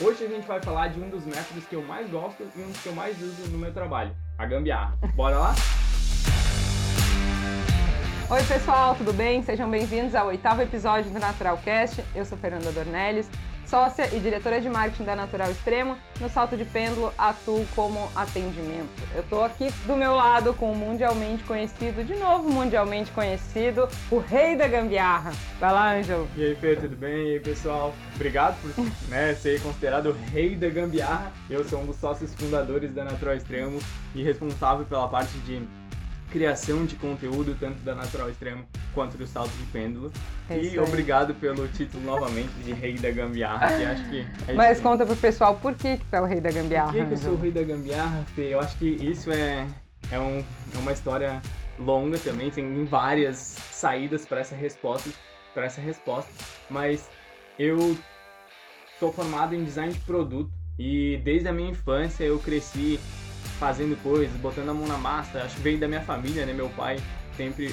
Hoje a gente vai falar de um dos métodos que eu mais gosto e um dos que eu mais uso no meu trabalho, a gambiarra. Bora lá? Oi pessoal, tudo bem? Sejam bem-vindos ao oitavo episódio do Naturalcast. Eu sou Fernanda Dornelles, sócia e diretora de marketing da Natural Extremo. No salto de pêndulo, atuo como atendimento. Eu estou aqui do meu lado com o mundialmente conhecido, de novo mundialmente conhecido, o rei da gambiarra. Vai lá, Ângelo. E aí, Fê, tudo bem? E aí, pessoal? Obrigado por né, ser considerado o rei da gambiarra. Eu sou um dos sócios fundadores da Natural Extremo e responsável pela parte de criação de conteúdo, tanto da Natural Extremo quanto do Salto de Pêndulo. É e obrigado pelo título novamente de Rei da Gambiarra, que acho que é Mas isso. conta pro pessoal por que, que tu é o rei da gambiarra. Por que, que eu sou o? Rei da Gambiarra, Fê? Eu acho que isso é, é, um, é uma história longa também, tem várias saídas para essa resposta, para essa resposta, mas eu sou formado em design de produto e desde a minha infância eu cresci fazendo coisas, botando a mão na massa. Acho que veio da minha família, né? Meu pai sempre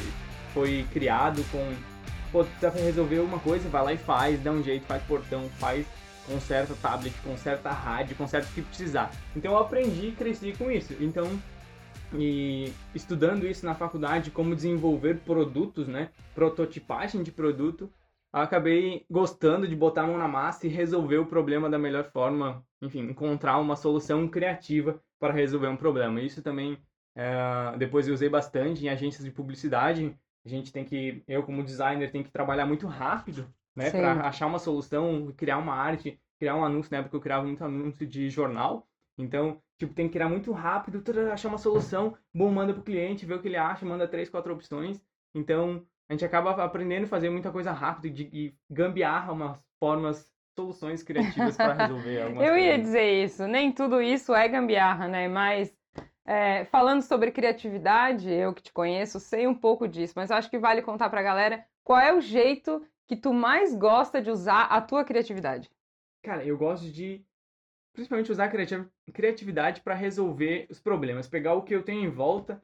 foi criado com pô, precisa resolver alguma coisa, vai lá e faz, dá um jeito, faz portão, faz, conserta tablet, conserta rádio, conserta o que precisar. Então eu aprendi e cresci com isso. Então, e estudando isso na faculdade, como desenvolver produtos, né? Prototipagem de produto, acabei gostando de botar a mão na massa e resolver o problema da melhor forma, enfim, encontrar uma solução criativa para resolver um problema. Isso também é, depois eu usei bastante em agências de publicidade. A gente tem que, eu como designer, tem que trabalhar muito rápido, né, para achar uma solução, criar uma arte, criar um anúncio. Na época eu criava muito anúncio de jornal. Então, tipo, tem que criar muito rápido, achar uma solução, bom, manda pro cliente, vê o que ele acha, manda três, quatro opções. Então, a gente acaba aprendendo a fazer muita coisa rápido de- e gambiarra umas formas, soluções criativas para resolver algumas Eu ia coisas. dizer isso, nem tudo isso é gambiarra, né? Mas é, falando sobre criatividade, eu que te conheço, sei um pouco disso, mas acho que vale contar pra galera qual é o jeito que tu mais gosta de usar a tua criatividade. Cara, eu gosto de principalmente usar a criati- criatividade para resolver os problemas, pegar o que eu tenho em volta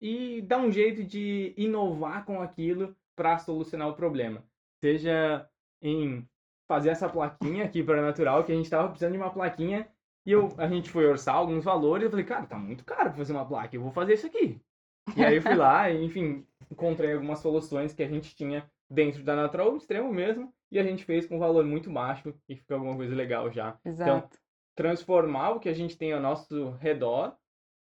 e dar um jeito de inovar com aquilo para solucionar o problema. Seja em fazer essa plaquinha aqui para Natural, que a gente estava precisando de uma plaquinha e eu, a gente foi orçar alguns valores, eu falei, cara, tá muito caro pra fazer uma placa, eu vou fazer isso aqui. E aí eu fui lá e, enfim, encontrei algumas soluções que a gente tinha dentro da Natural Extremo mesmo, e a gente fez com um valor muito baixo e ficou alguma coisa legal já. Exato. Transformar o que a gente tem ao nosso redor,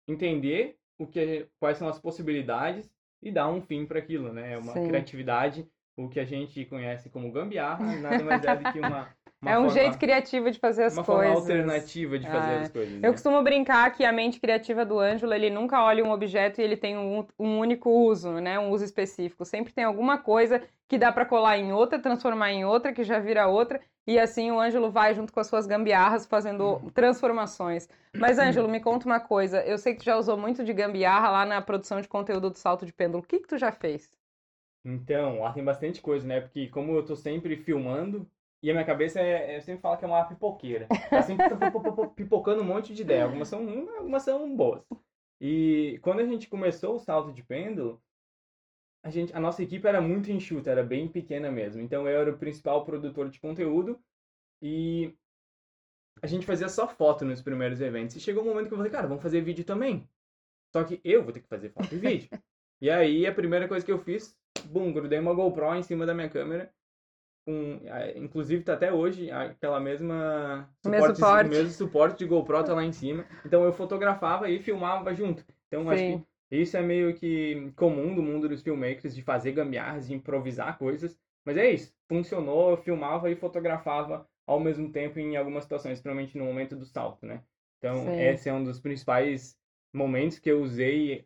entender o que, quais são as possibilidades e dar um fim para aquilo, né? Uma Sim. criatividade, o que a gente conhece como gambiarra, nada mais é do que uma, uma é um forma, jeito criativo de fazer as uma forma coisas. alternativa de fazer É. as coisas. Eu né? costumo brincar que a mente criativa do Ângelo, ele nunca olha um objeto e ele tem um, um único uso, né? Um uso específico. Sempre tem alguma coisa que dá pra colar em outra, transformar em outra, que já vira outra, e assim o Ângelo vai junto com as suas gambiarras fazendo transformações. Mas Ângelo, me conta uma coisa, eu sei que tu já usou muito de gambiarra lá na produção de conteúdo do Salto de Pêndulo. O que que tu já fez? Então, lá tem bastante coisa, né? Porque como eu tô sempre filmando, e a minha cabeça é, eu sempre falo que é uma pipoqueira. Tá sempre pipocando um monte de ideia. Algumas são algumas são boas. E quando a gente começou o salto de pêndulo, a, gente, a nossa equipe era muito enxuta, era bem pequena mesmo. Então eu era o principal produtor de conteúdo e a gente fazia só foto nos primeiros eventos. E chegou um momento que eu falei, cara, vamos fazer vídeo também. Só que eu vou ter que fazer foto e vídeo. e aí a primeira coisa que eu fiz, bum, grudei uma GoPro em cima da minha câmera. Com, inclusive tá até hoje aquela mesma O mesmo suporte, suporte. mesmo suporte de GoPro tá lá em cima. Então eu fotografava e filmava junto. Então acho Sim. que isso é meio que comum do mundo dos filmmakers, de fazer gambiarras, de improvisar coisas. Mas é isso. Funcionou, eu filmava e fotografava ao mesmo tempo em algumas situações, principalmente no momento do salto, né? Então, Sim. esse é um dos principais momentos que eu usei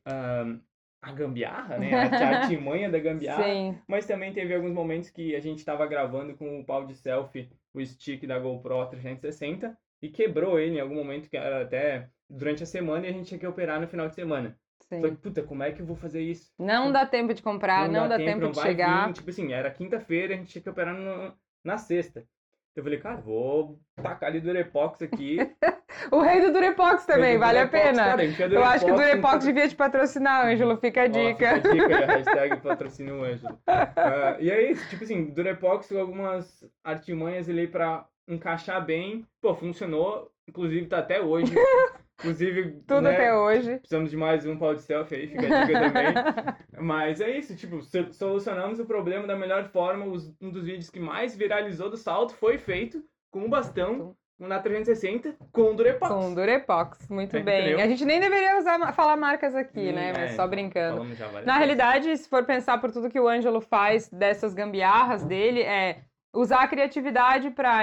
a gambiarra, né? A artimanha da gambiarra. Sim. Mas também teve alguns momentos que a gente estava gravando com o pau de selfie, o stick da GoPro 360, e quebrou ele em algum momento, que era até durante a semana, e a gente tinha que operar no final de semana. Sim. Falei, puta, como é que eu vou fazer isso? Não dá tempo de comprar, não, dá, tempo, não de chegar. vir. Tipo assim, era quinta-feira, a gente tinha que operar no- na sexta. Eu falei, cara, vou tacar ali Durepox aqui. O rei do Durepox também, do vale a Durepox, pena. cara, enfia Eu acho que o Durepox Durepox devia te patrocinar, Ângelo. Fica a Ó, dica. fica a dica a hashtag patrocina o Ângelo. Ah, e aí, tipo assim, Durepox com algumas artimanhas ali pra encaixar bem. Pô, funcionou. Inclusive tá até hoje. Inclusive, Tudo né, até hoje. Precisamos de mais um pau de selfie aí, fica a dica também. Mas é isso, tipo, so- solucionamos o problema da melhor forma. Um dos vídeos que mais viralizou do salto foi feito com um bastão na 360 com Durepox. Com Durepox, muito É, bem. entendeu? A gente nem deveria usar, falar marcas aqui, Hum, né? Mas é, só brincando. Na vezes. realidade, se for pensar por tudo que o Ângelo faz dessas gambiarras dele, é usar a criatividade para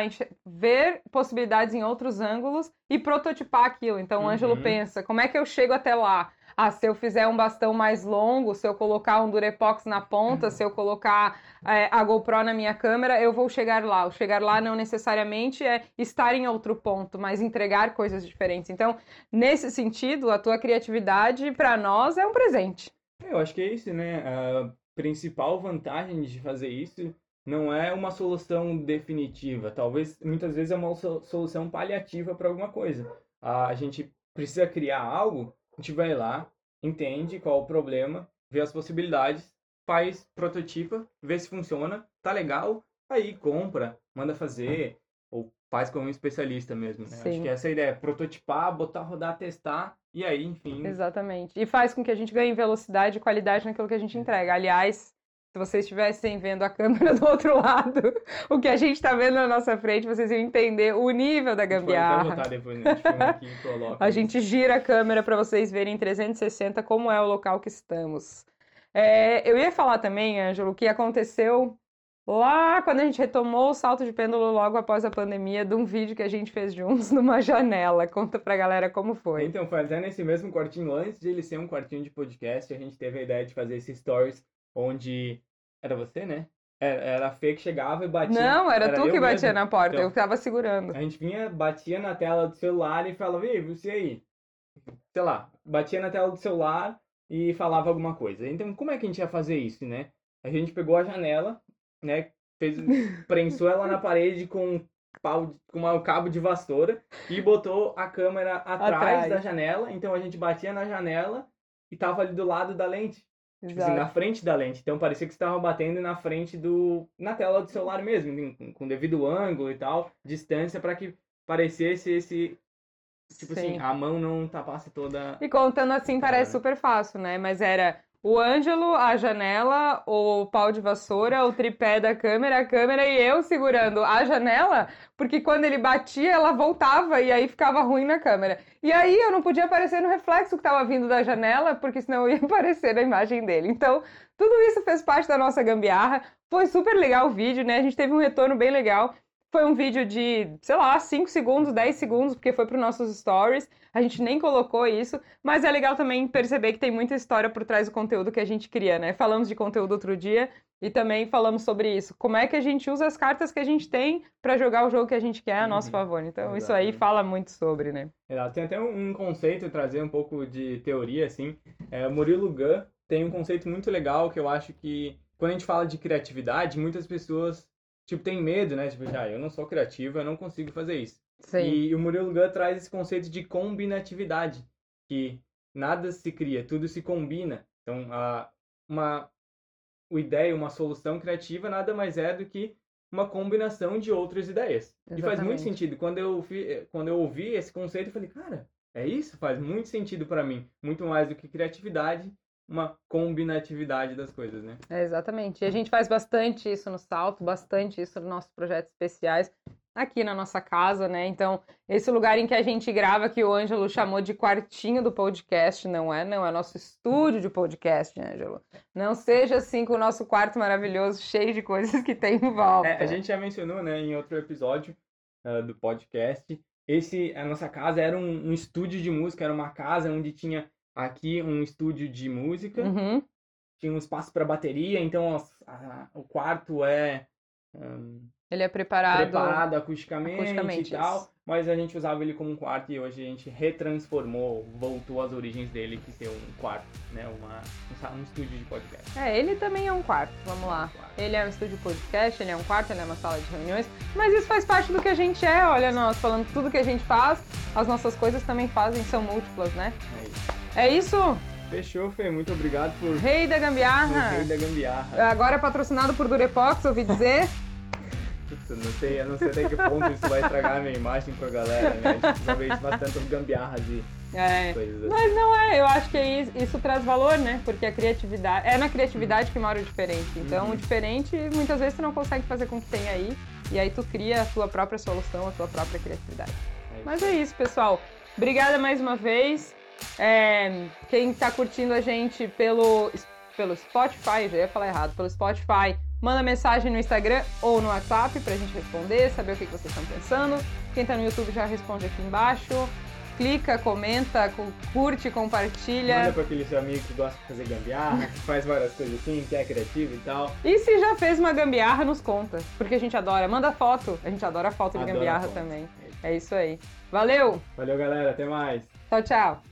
ver possibilidades em outros ângulos e prototipar aquilo. Então o Ângelo Uhum. pensa, como é que eu chego até lá? Ah, se eu fizer um bastão mais longo, se eu colocar um Durepox na Uhum. ponta, se eu colocar é, a GoPro na minha câmera, eu vou chegar lá. O chegar lá não necessariamente é estar em outro ponto, mas entregar coisas diferentes. Então, nesse sentido, a tua criatividade para nós é um presente. Eu acho que é isso, né? A principal vantagem de fazer isso não é uma solução definitiva. Talvez, muitas vezes, é uma so- solução paliativa para alguma coisa. A gente precisa criar algo, a gente vai lá, entende qual o problema, vê as possibilidades, faz, prototipa, vê se funciona, tá legal, aí compra, manda fazer, ou faz com um especialista mesmo. Né? Acho que essa é a ideia, prototipar, botar, rodar, testar, e aí, enfim, Exatamente. E faz com que a gente ganhe velocidade e qualidade naquilo que a gente entrega. Aliás, se vocês estivessem vendo a câmera do outro lado, o que a gente está vendo na nossa frente, vocês iam entender o nível da a gente gambiarra. depois, né? A gente filma aqui coloca. A gente gira a câmera para vocês verem em 360 como é o local que estamos. É, eu ia falar também, Ângelo, o que aconteceu lá quando a gente retomou o salto de pêndulo logo após a pandemia, de um vídeo que a gente fez juntos numa janela. Conta pra galera como foi. Então, até nesse mesmo quartinho, antes de ele ser um quartinho de podcast, a gente teve a ideia de fazer esse stories onde. Era você, né? Era, era a Fê que chegava e batia. Não, era, tu eu que batia mesmo. na porta, Então, eu tava segurando. A gente vinha, batia na tela do celular e falava, ei, você aí? Sei lá, batia na tela do celular e falava alguma coisa. Então, como é que a gente ia fazer isso, né? A gente pegou a janela, né? Fez, prensou ela na parede com um pau, com um cabo de vassoura e botou a câmera atrás, Atrás. da janela. Então a gente batia na janela e tava ali do lado da lente. Tipo assim, na frente da lente. Então parecia que você estava batendo na frente do. na tela do celular mesmo, com, com devido ângulo e tal, distância, para que parecesse esse. Tipo Sim. assim, a mão não tapasse toda. E contando assim parece super fácil, né? Mas era o Ângelo, a janela, o pau de vassoura, o tripé da câmera, a câmera e eu segurando a janela, porque quando ele batia, ela voltava e aí ficava ruim na câmera. E aí eu não podia aparecer no reflexo que estava vindo da janela, porque senão ia aparecer na imagem dele. Então, tudo isso fez parte da nossa gambiarra. Foi super legal o vídeo, né? A gente teve um retorno bem legal. Foi um vídeo de, sei lá, 5 segundos, 10 segundos, porque foi para os nossos stories. A gente nem colocou isso, mas é legal também perceber que tem muita história por trás do conteúdo que a gente cria, né? Falamos de conteúdo outro dia e também falamos sobre isso. Como é que a gente usa as cartas que a gente tem para jogar o jogo que a gente quer a nosso Uhum. favor. Então, isso aí fala muito sobre, né? Exato. Tem até um, conceito, trazer um pouco de teoria, assim. É, Murilo Gun tem um conceito muito legal que eu acho que, quando a gente fala de criatividade, muitas pessoas, tipo, têm medo, né? Tipo, ah, eu não sou criativo, eu não consigo fazer isso. Sim. E o Murilo Gun traz esse conceito de combinatividade, que nada se cria, tudo se combina. Então, a, uma, uma ideia, uma solução criativa nada mais é do que uma combinação de outras ideias. E faz muito Exatamente. sentido. Quando eu, fi- quando eu ouvi esse conceito, eu falei, cara, é isso? Faz muito sentido para mim. Muito mais do que criatividade, uma combinatividade das coisas, né? É, exatamente. E a gente faz bastante isso no Salto, bastante isso nos nossos projetos especiais aqui na nossa casa, né? Então, esse lugar em que a gente grava, que o Ângelo chamou de quartinho do podcast, não é? Não, é nosso estúdio de podcast, Ângelo. Não seja assim com o nosso quarto maravilhoso, cheio de coisas que tem em volta. É, a gente já mencionou, né, em outro episódio ah, do podcast. Esse, a nossa casa era um, um estúdio de música, era uma casa onde tinha aqui um estúdio de música, Uhum. tinha um espaço para bateria, então as- a- o quarto é hum, Ele é preparado. preparado acusticamente, acusticamente, e tal, isso. mas a gente usava ele como um quarto e hoje a gente retransformou, voltou às origens dele, que ser um quarto, né, uma, um, um estúdio de podcast. É, ele também é um quarto, vamos lá. Ele é um estúdio podcast, ele é um quarto, ele é uma sala de reuniões, mas isso faz parte do que a gente é. Olha, nós falando tudo que a gente faz, as nossas coisas também fazem, são múltiplas, né? É isso. É isso, Fechou, Fê, muito obrigado por Rei da Gambiarra. rei da gambiarra. Agora é patrocinado por Durepox, ouvi dizer. Putz, eu não sei, eu não sei até que ponto isso vai estragar a minha imagem pra galera, né? A gente vejo bastante gambiarras e É. coisas assim. Mas não é, eu acho que é isso, isso traz valor, né? Porque a criatividade. É na criatividade que mora o diferente. Então, Uhum. o diferente, muitas vezes, tu não consegue fazer com o que tem aí. E aí tu cria a tua própria solução, a tua própria criatividade. É. Mas é isso, pessoal. Obrigada mais uma vez. É, quem tá curtindo a gente pelo, pelo Spotify, já ia falar errado, pelo Spotify, manda mensagem no Instagram ou no WhatsApp pra gente responder, saber o que, que vocês estão pensando. Quem tá no YouTube já responde aqui embaixo. Clica, comenta, cu- curte, Manda compartilha. pra aquele seu amigo que gosta de fazer gambiarra, que faz várias coisas assim, que é criativo e tal. E se já fez uma gambiarra, nos conta. Porque a gente adora. Manda foto. A gente adora foto de Adoro gambiarra também. É isso aí. Valeu! Valeu, galera. Até mais. Tchau, tchau!